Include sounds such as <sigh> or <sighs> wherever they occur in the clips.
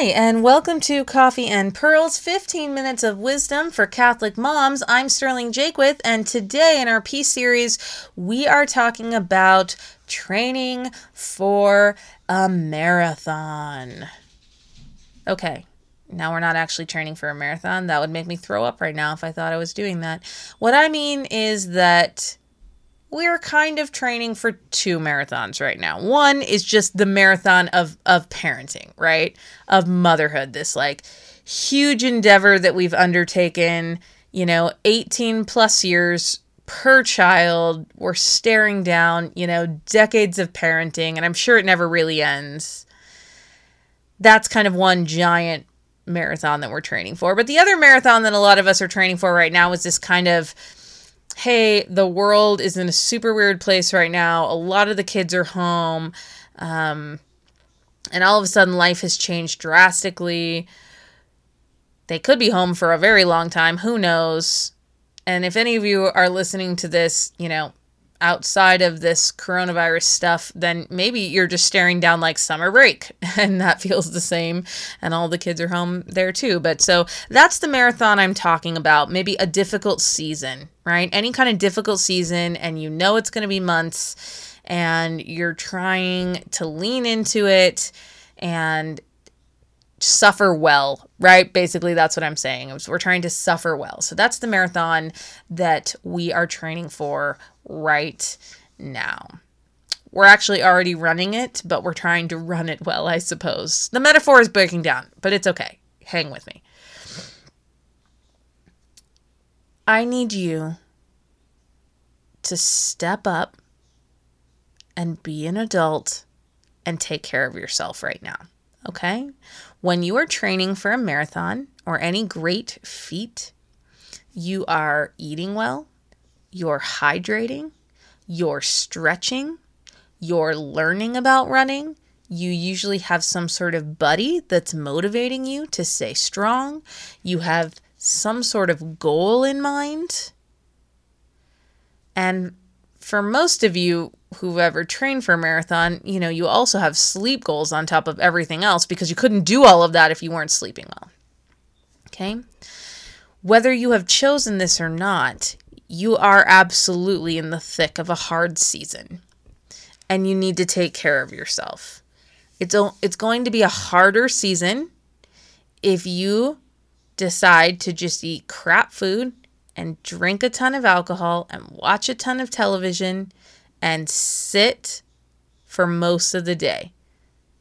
Hi, and welcome to Coffee and Pearls 15 Minutes of Wisdom for Catholic Moms. I'm Sterling Jaquith, and today in our Peace series, we are talking about training for a marathon. Okay, now we're not actually training for a marathon. That would make me throw up right now if I thought I was doing that. What I mean is that we're kind of training for two marathons right now. One is just the marathon of of parenting, right? Of motherhood, this like huge endeavor that we've undertaken, you know, 18 plus years per child. We're staring down, you know, decades of parenting and I'm sure it never really ends. That's kind of one giant marathon that we're training for. But the other marathon that a lot of us are training for right now is this kind of hey, the world is in a super weird place right now. A lot of the kids are home. Um, and all of a sudden, life has changed drastically. They could be home for a very long time. Who knows? And if any of you are listening to this, you know, outside of this coronavirus stuff, then maybe you're just staring down like summer break <laughs> and that feels the same. And all the kids are home there too. But so that's the marathon I'm talking about. Maybe a difficult season, right? Any kind of difficult season, and you know it's going to be months and you're trying to lean into it and suffer well, right? Basically, that's what I'm saying. We're trying to suffer well. So that's the marathon that we are training for right now. We're actually already running it, but we're trying to run it well, I suppose. The metaphor is breaking down, but it's okay. Hang with me. I need you to step up and be an adult and take care of yourself right now. Okay? When you are training for a marathon or any great feat, you are eating well, you're hydrating, you're stretching, you're learning about running. You usually have some sort of buddy that's motivating you to stay strong. You have some sort of goal in mind. And for most of you who've ever trained for a marathon, you know, you also have sleep goals on top of everything else because you couldn't do all of that if you weren't sleeping well. Okay? Whether you have chosen this or not, you are absolutely in the thick of a hard season and you need to take care of yourself. It's, it's going to be a harder season if you decide to just eat crap food and drink a ton of alcohol and watch a ton of television and sit for most of the day.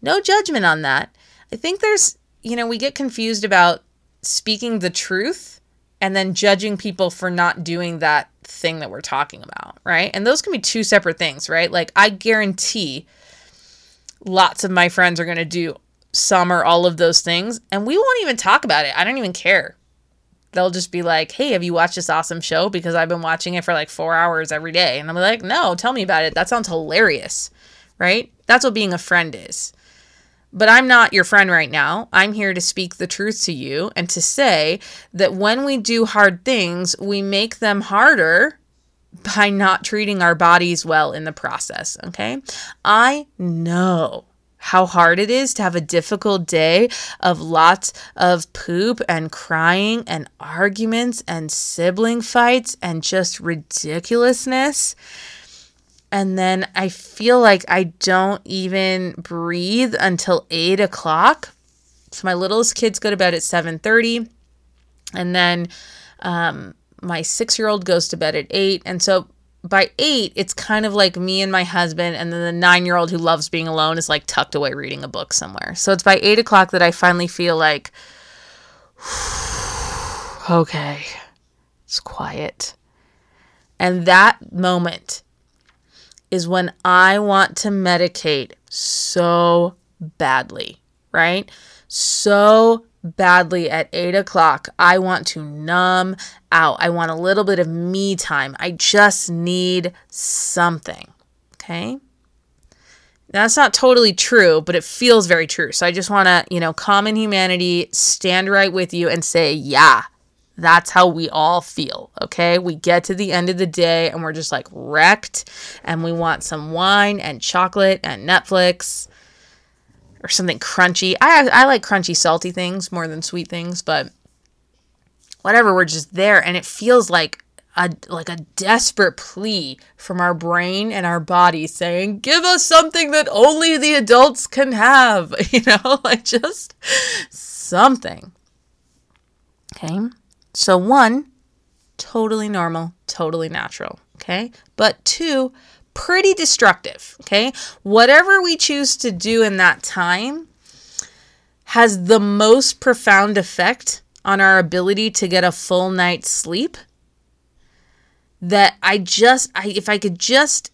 No judgment on that. I think there's, you know, we get confused about speaking the truth and then judging people for not doing that thing that we're talking about, right? And those can be two separate things, right? Like I guarantee lots of my friends are going to do some or all of those things and we won't even talk about it. I don't even care. They'll just be like, "Hey, have you watched this awesome show because I've been watching it for like 4 hours every day." And I'm like, "No, tell me about it. That sounds hilarious." Right? That's what being a friend is. But I'm not your friend right now. I'm here to speak the truth to you and to say that when we do hard things, we make them harder by not treating our bodies well in the process. Okay. I know how hard it is to have a difficult day of lots of poop and crying and arguments and sibling fights and just ridiculousness and then I feel like I don't even breathe until eight o'clock. So my littlest kids go to bed at seven thirty, and then um, my six year old goes to bed at eight. And so by eight, it's kind of like me and my husband, and then the nine year old who loves being alone is like tucked away reading a book somewhere. So it's by eight o'clock that I finally feel like, <sighs> okay, it's quiet. And that moment is when I want to medicate so badly, right? So badly at eight o'clock. I want to numb out. I want a little bit of me time. I just need something. Okay. That's not totally true, but it feels very true. So I just want to, you know, common humanity, stand right with you and say, yeah, that's how we all feel, okay? We get to the end of the day and we're just like wrecked and we want some wine and chocolate and Netflix. or something crunchy. I I like crunchy salty things more than sweet things, but whatever, we're just there and it feels like a like a desperate plea from our brain and our body saying, "Give us something that only the adults can have." <laughs> You know, <laughs> like just something. Okay? So one, totally normal, totally natural, okay? But two, pretty destructive, okay? Whatever we choose to do in that time has the most profound effect on our ability to get a full night's sleep that I just I if I could just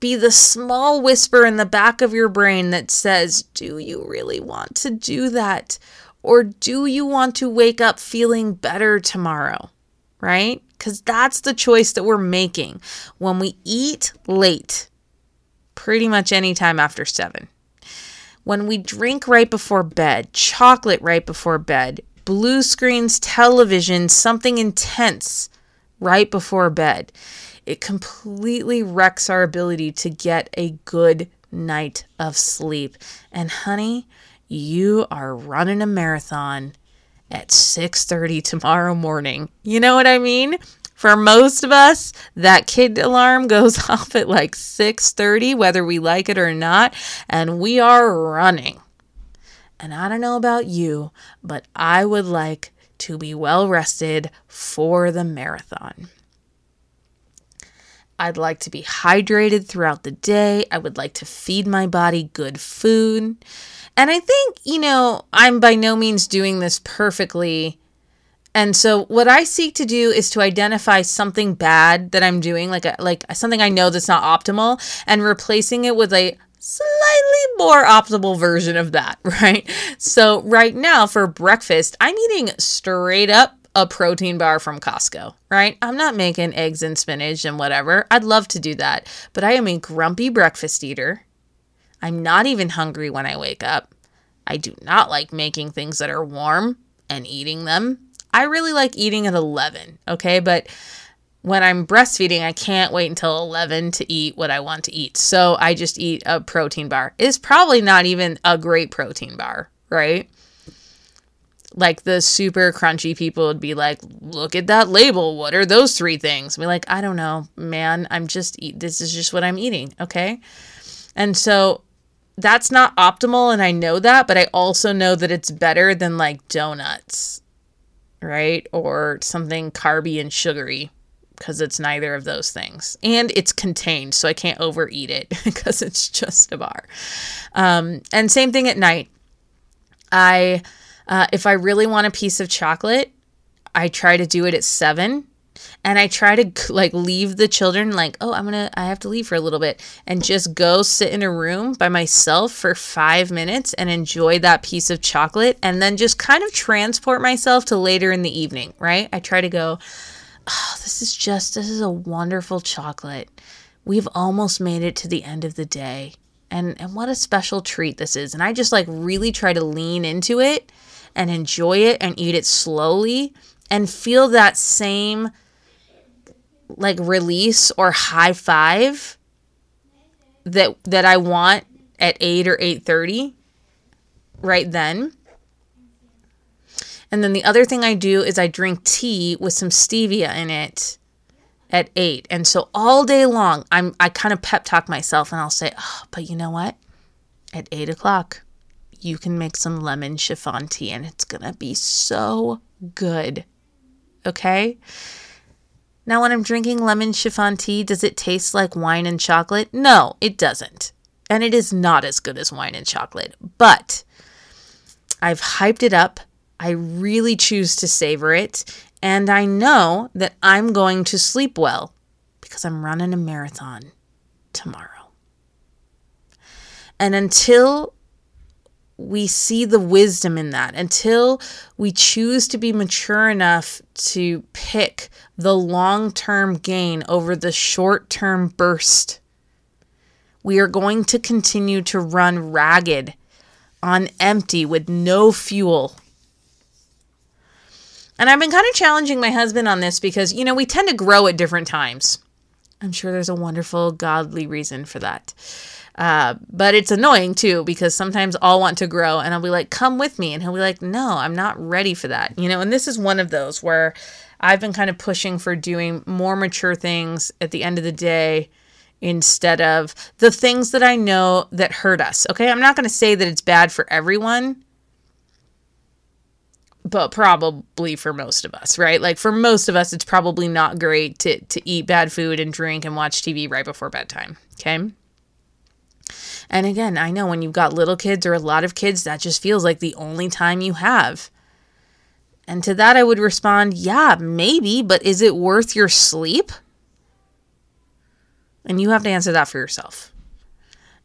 be the small whisper in the back of your brain that says, "Do you really want to do that?" Or do you want to wake up feeling better tomorrow? Right? Cuz that's the choice that we're making when we eat late. Pretty much any time after 7. When we drink right before bed, chocolate right before bed, blue screens, television, something intense right before bed. It completely wrecks our ability to get a good night of sleep. And honey, you are running a marathon at 6:30 tomorrow morning. You know what I mean? For most of us, that kid alarm goes <laughs> off at like 6:30 whether we like it or not, and we are running. And I don't know about you, but I would like to be well rested for the marathon. I'd like to be hydrated throughout the day. I would like to feed my body good food. And I think, you know, I'm by no means doing this perfectly. And so what I seek to do is to identify something bad that I'm doing, like a, like something I know that's not optimal, and replacing it with a slightly more optimal version of that, <laughs> right? So, right now for breakfast, I'm eating straight up a protein bar from Costco, right? I'm not making eggs and spinach and whatever. I'd love to do that, but I am a grumpy breakfast eater. I'm not even hungry when I wake up. I do not like making things that are warm and eating them. I really like eating at 11, okay? But when I'm breastfeeding, I can't wait until 11 to eat what I want to eat. So I just eat a protein bar. It's probably not even a great protein bar, right? Like the super crunchy people would be like, look at that label. What are those three things? Be like, I don't know, man. I'm just eat. This is just what I'm eating. Okay. And so that's not optimal. And I know that, but I also know that it's better than like donuts, right? Or something carby and sugary because it's neither of those things. And it's contained, so I can't overeat it <laughs> because it's just a bar. Um, and same thing at night. I, uh, if I really want a piece of chocolate, I try to do it at seven. And I try to like leave the children like, oh, I'm gonna, I have to leave for a little bit and just go sit in a room by myself for five minutes and enjoy that piece of chocolate and then just kind of transport myself to later in the evening, right? I try to go, oh, this is just, this is a wonderful chocolate. We've almost made it to the end of the day. And, and what a special treat this is. And I just like really try to lean into it and enjoy it and eat it slowly and feel that same like release or high five that that I want at 8 or 8:30 right then and then the other thing I do is I drink tea with some stevia in it at eight. And so all day long, I'm I kind of pep talk myself and I'll say, oh, but you know what? At eight o'clock, you can make some lemon chiffon tea and it's gonna be so good. Okay? Now, when I'm drinking lemon chiffon tea, does it taste like wine and chocolate? No, it doesn't. And it is not as good as wine and chocolate. But I've hyped it up I really choose to savor it. And I know that I'm going to sleep well because I'm running a marathon tomorrow. And until we see the wisdom in that, until we choose to be mature enough to pick the long term gain over the short term burst, we are going to continue to run ragged on empty with no fuel and I've been kind of challenging my husband on this because, you know, we tend to grow at different times. I'm sure there's a wonderful, godly reason for that. Uh, but it's annoying too because sometimes I'll want to grow and I'll be like, come with me. And he'll be like, no, I'm not ready for that. You know, and this is one of those where I've been kind of pushing for doing more mature things at the end of the day instead of the things that I know that hurt us. Okay. I'm not going to say that it's bad for everyone, but probably for most of us, right? Like for most of us, it's probably not great to, to eat bad food and drink and watch TV right before bedtime. Okay. And again, I know when you've got little kids or a lot of kids, that just feels like the only time you have. And to that, I would respond, yeah, maybe, but is it worth your sleep? And you have to answer that for yourself.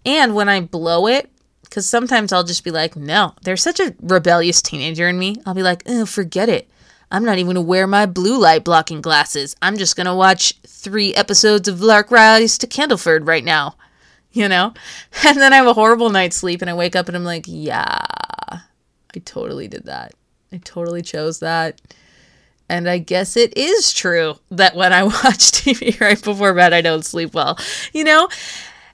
And when I blow it, because sometimes I'll just be like, no, there's such a rebellious teenager in me. I'll be like, forget it. I'm not even going to wear my blue light blocking glasses. I'm just going to watch three episodes of Lark Rise to Candleford right now you know? <laughs> And then I have a horrible night's sleep and I wake up and I'm like, yeah, I totally did that. I totally chose that. And I guess it is true that when I <laughs> watch TV right before bed, I don't sleep well, you know?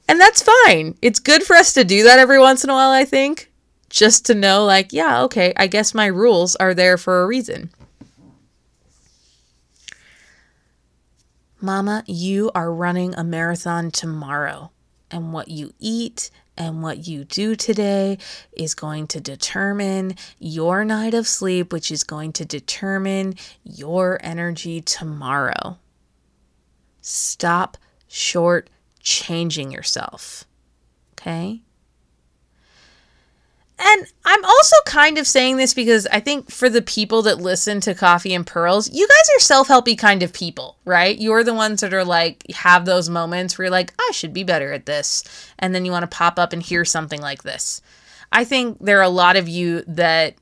And that's fine. It's good for us to do that every once in a while, I think, just to know, like, yeah, okay, I guess my rules are there for a reason. Mama, you are running a marathon tomorrow and what you eat and what you do today is going to determine your night of sleep, which is going to determine your energy tomorrow. Stop short changing yourself. Okay? And I'm also kind of saying this because I think for the people that listen to Coffee and Pearls, you guys are self helpy kind of people, right? You're the ones that are like, have those moments where you're like, I should be better at this. And then you want to pop up and hear something like this. I think there are a lot of you that,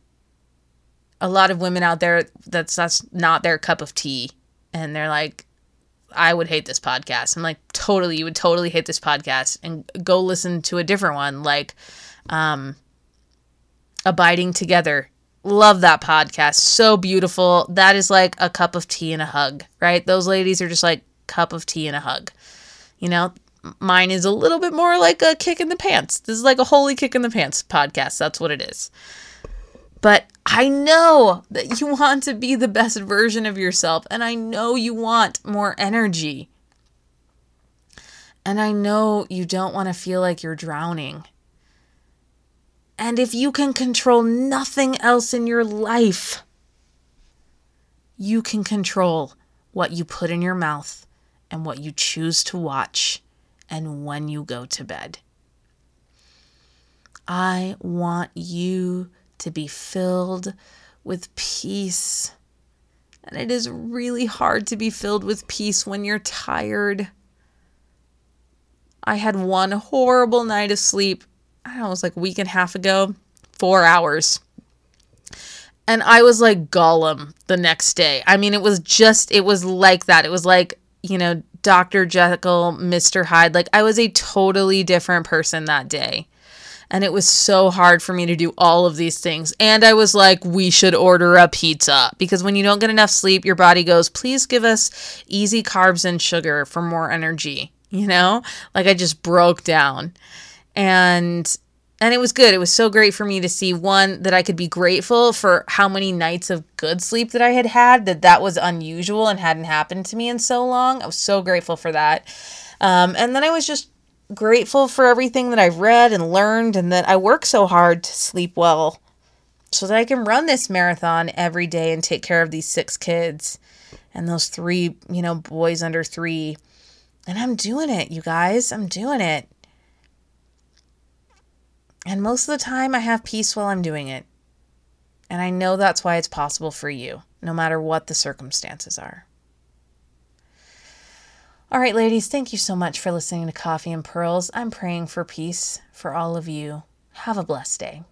a lot of women out there that's that's not their cup of tea. And they're like, I would hate this podcast. I'm like, totally, you would totally hate this podcast and go listen to a different one. Like, um, Abiding Together. Love that podcast. So beautiful. That is like a cup of tea and a hug, right? Those ladies are just like cup of tea and a hug. You know, mine is a little bit more like a kick in the pants. This is like a holy kick in the pants podcast. That's what it is. But I know that you <laughs> want to be the best version of yourself, and I know you want more energy. And I know you don't want to feel like you're drowning. And if you can control nothing else in your life, you can control what you put in your mouth and what you choose to watch and when you go to bed. I want you to be filled with peace. And it is really hard to be filled with peace when you're tired. I had one horrible night of sleep I don't know, it was like a week and a half ago, four hours. And I was like Gollum the next day. I mean, it was just, it was like that. It was like, you know, Dr. Jekyll, Mr. Hyde. Like, I was a totally different person that day. And it was so hard for me to do all of these things. And I was like, we should order a pizza. Because when you don't get enough sleep, your body goes, please give us easy carbs and sugar for more energy. You know? Like, I just broke down and and it was good. It was so great for me to see one that I could be grateful for how many nights of good sleep that I had had. That that was unusual and hadn't happened to me in so long. I was so grateful for that. Um, and then I was just grateful for everything that I've read and learned, and that I work so hard to sleep well, so that I can run this marathon every day and take care of these six kids and those three, you know, boys under three. And I'm doing it, you guys. I'm doing it. And most of the time, I have peace while I'm doing it. And I know that's why it's possible for you, no matter what the circumstances are. All right, ladies, thank you so much for listening to Coffee and Pearls. I'm praying for peace for all of you. Have a blessed day.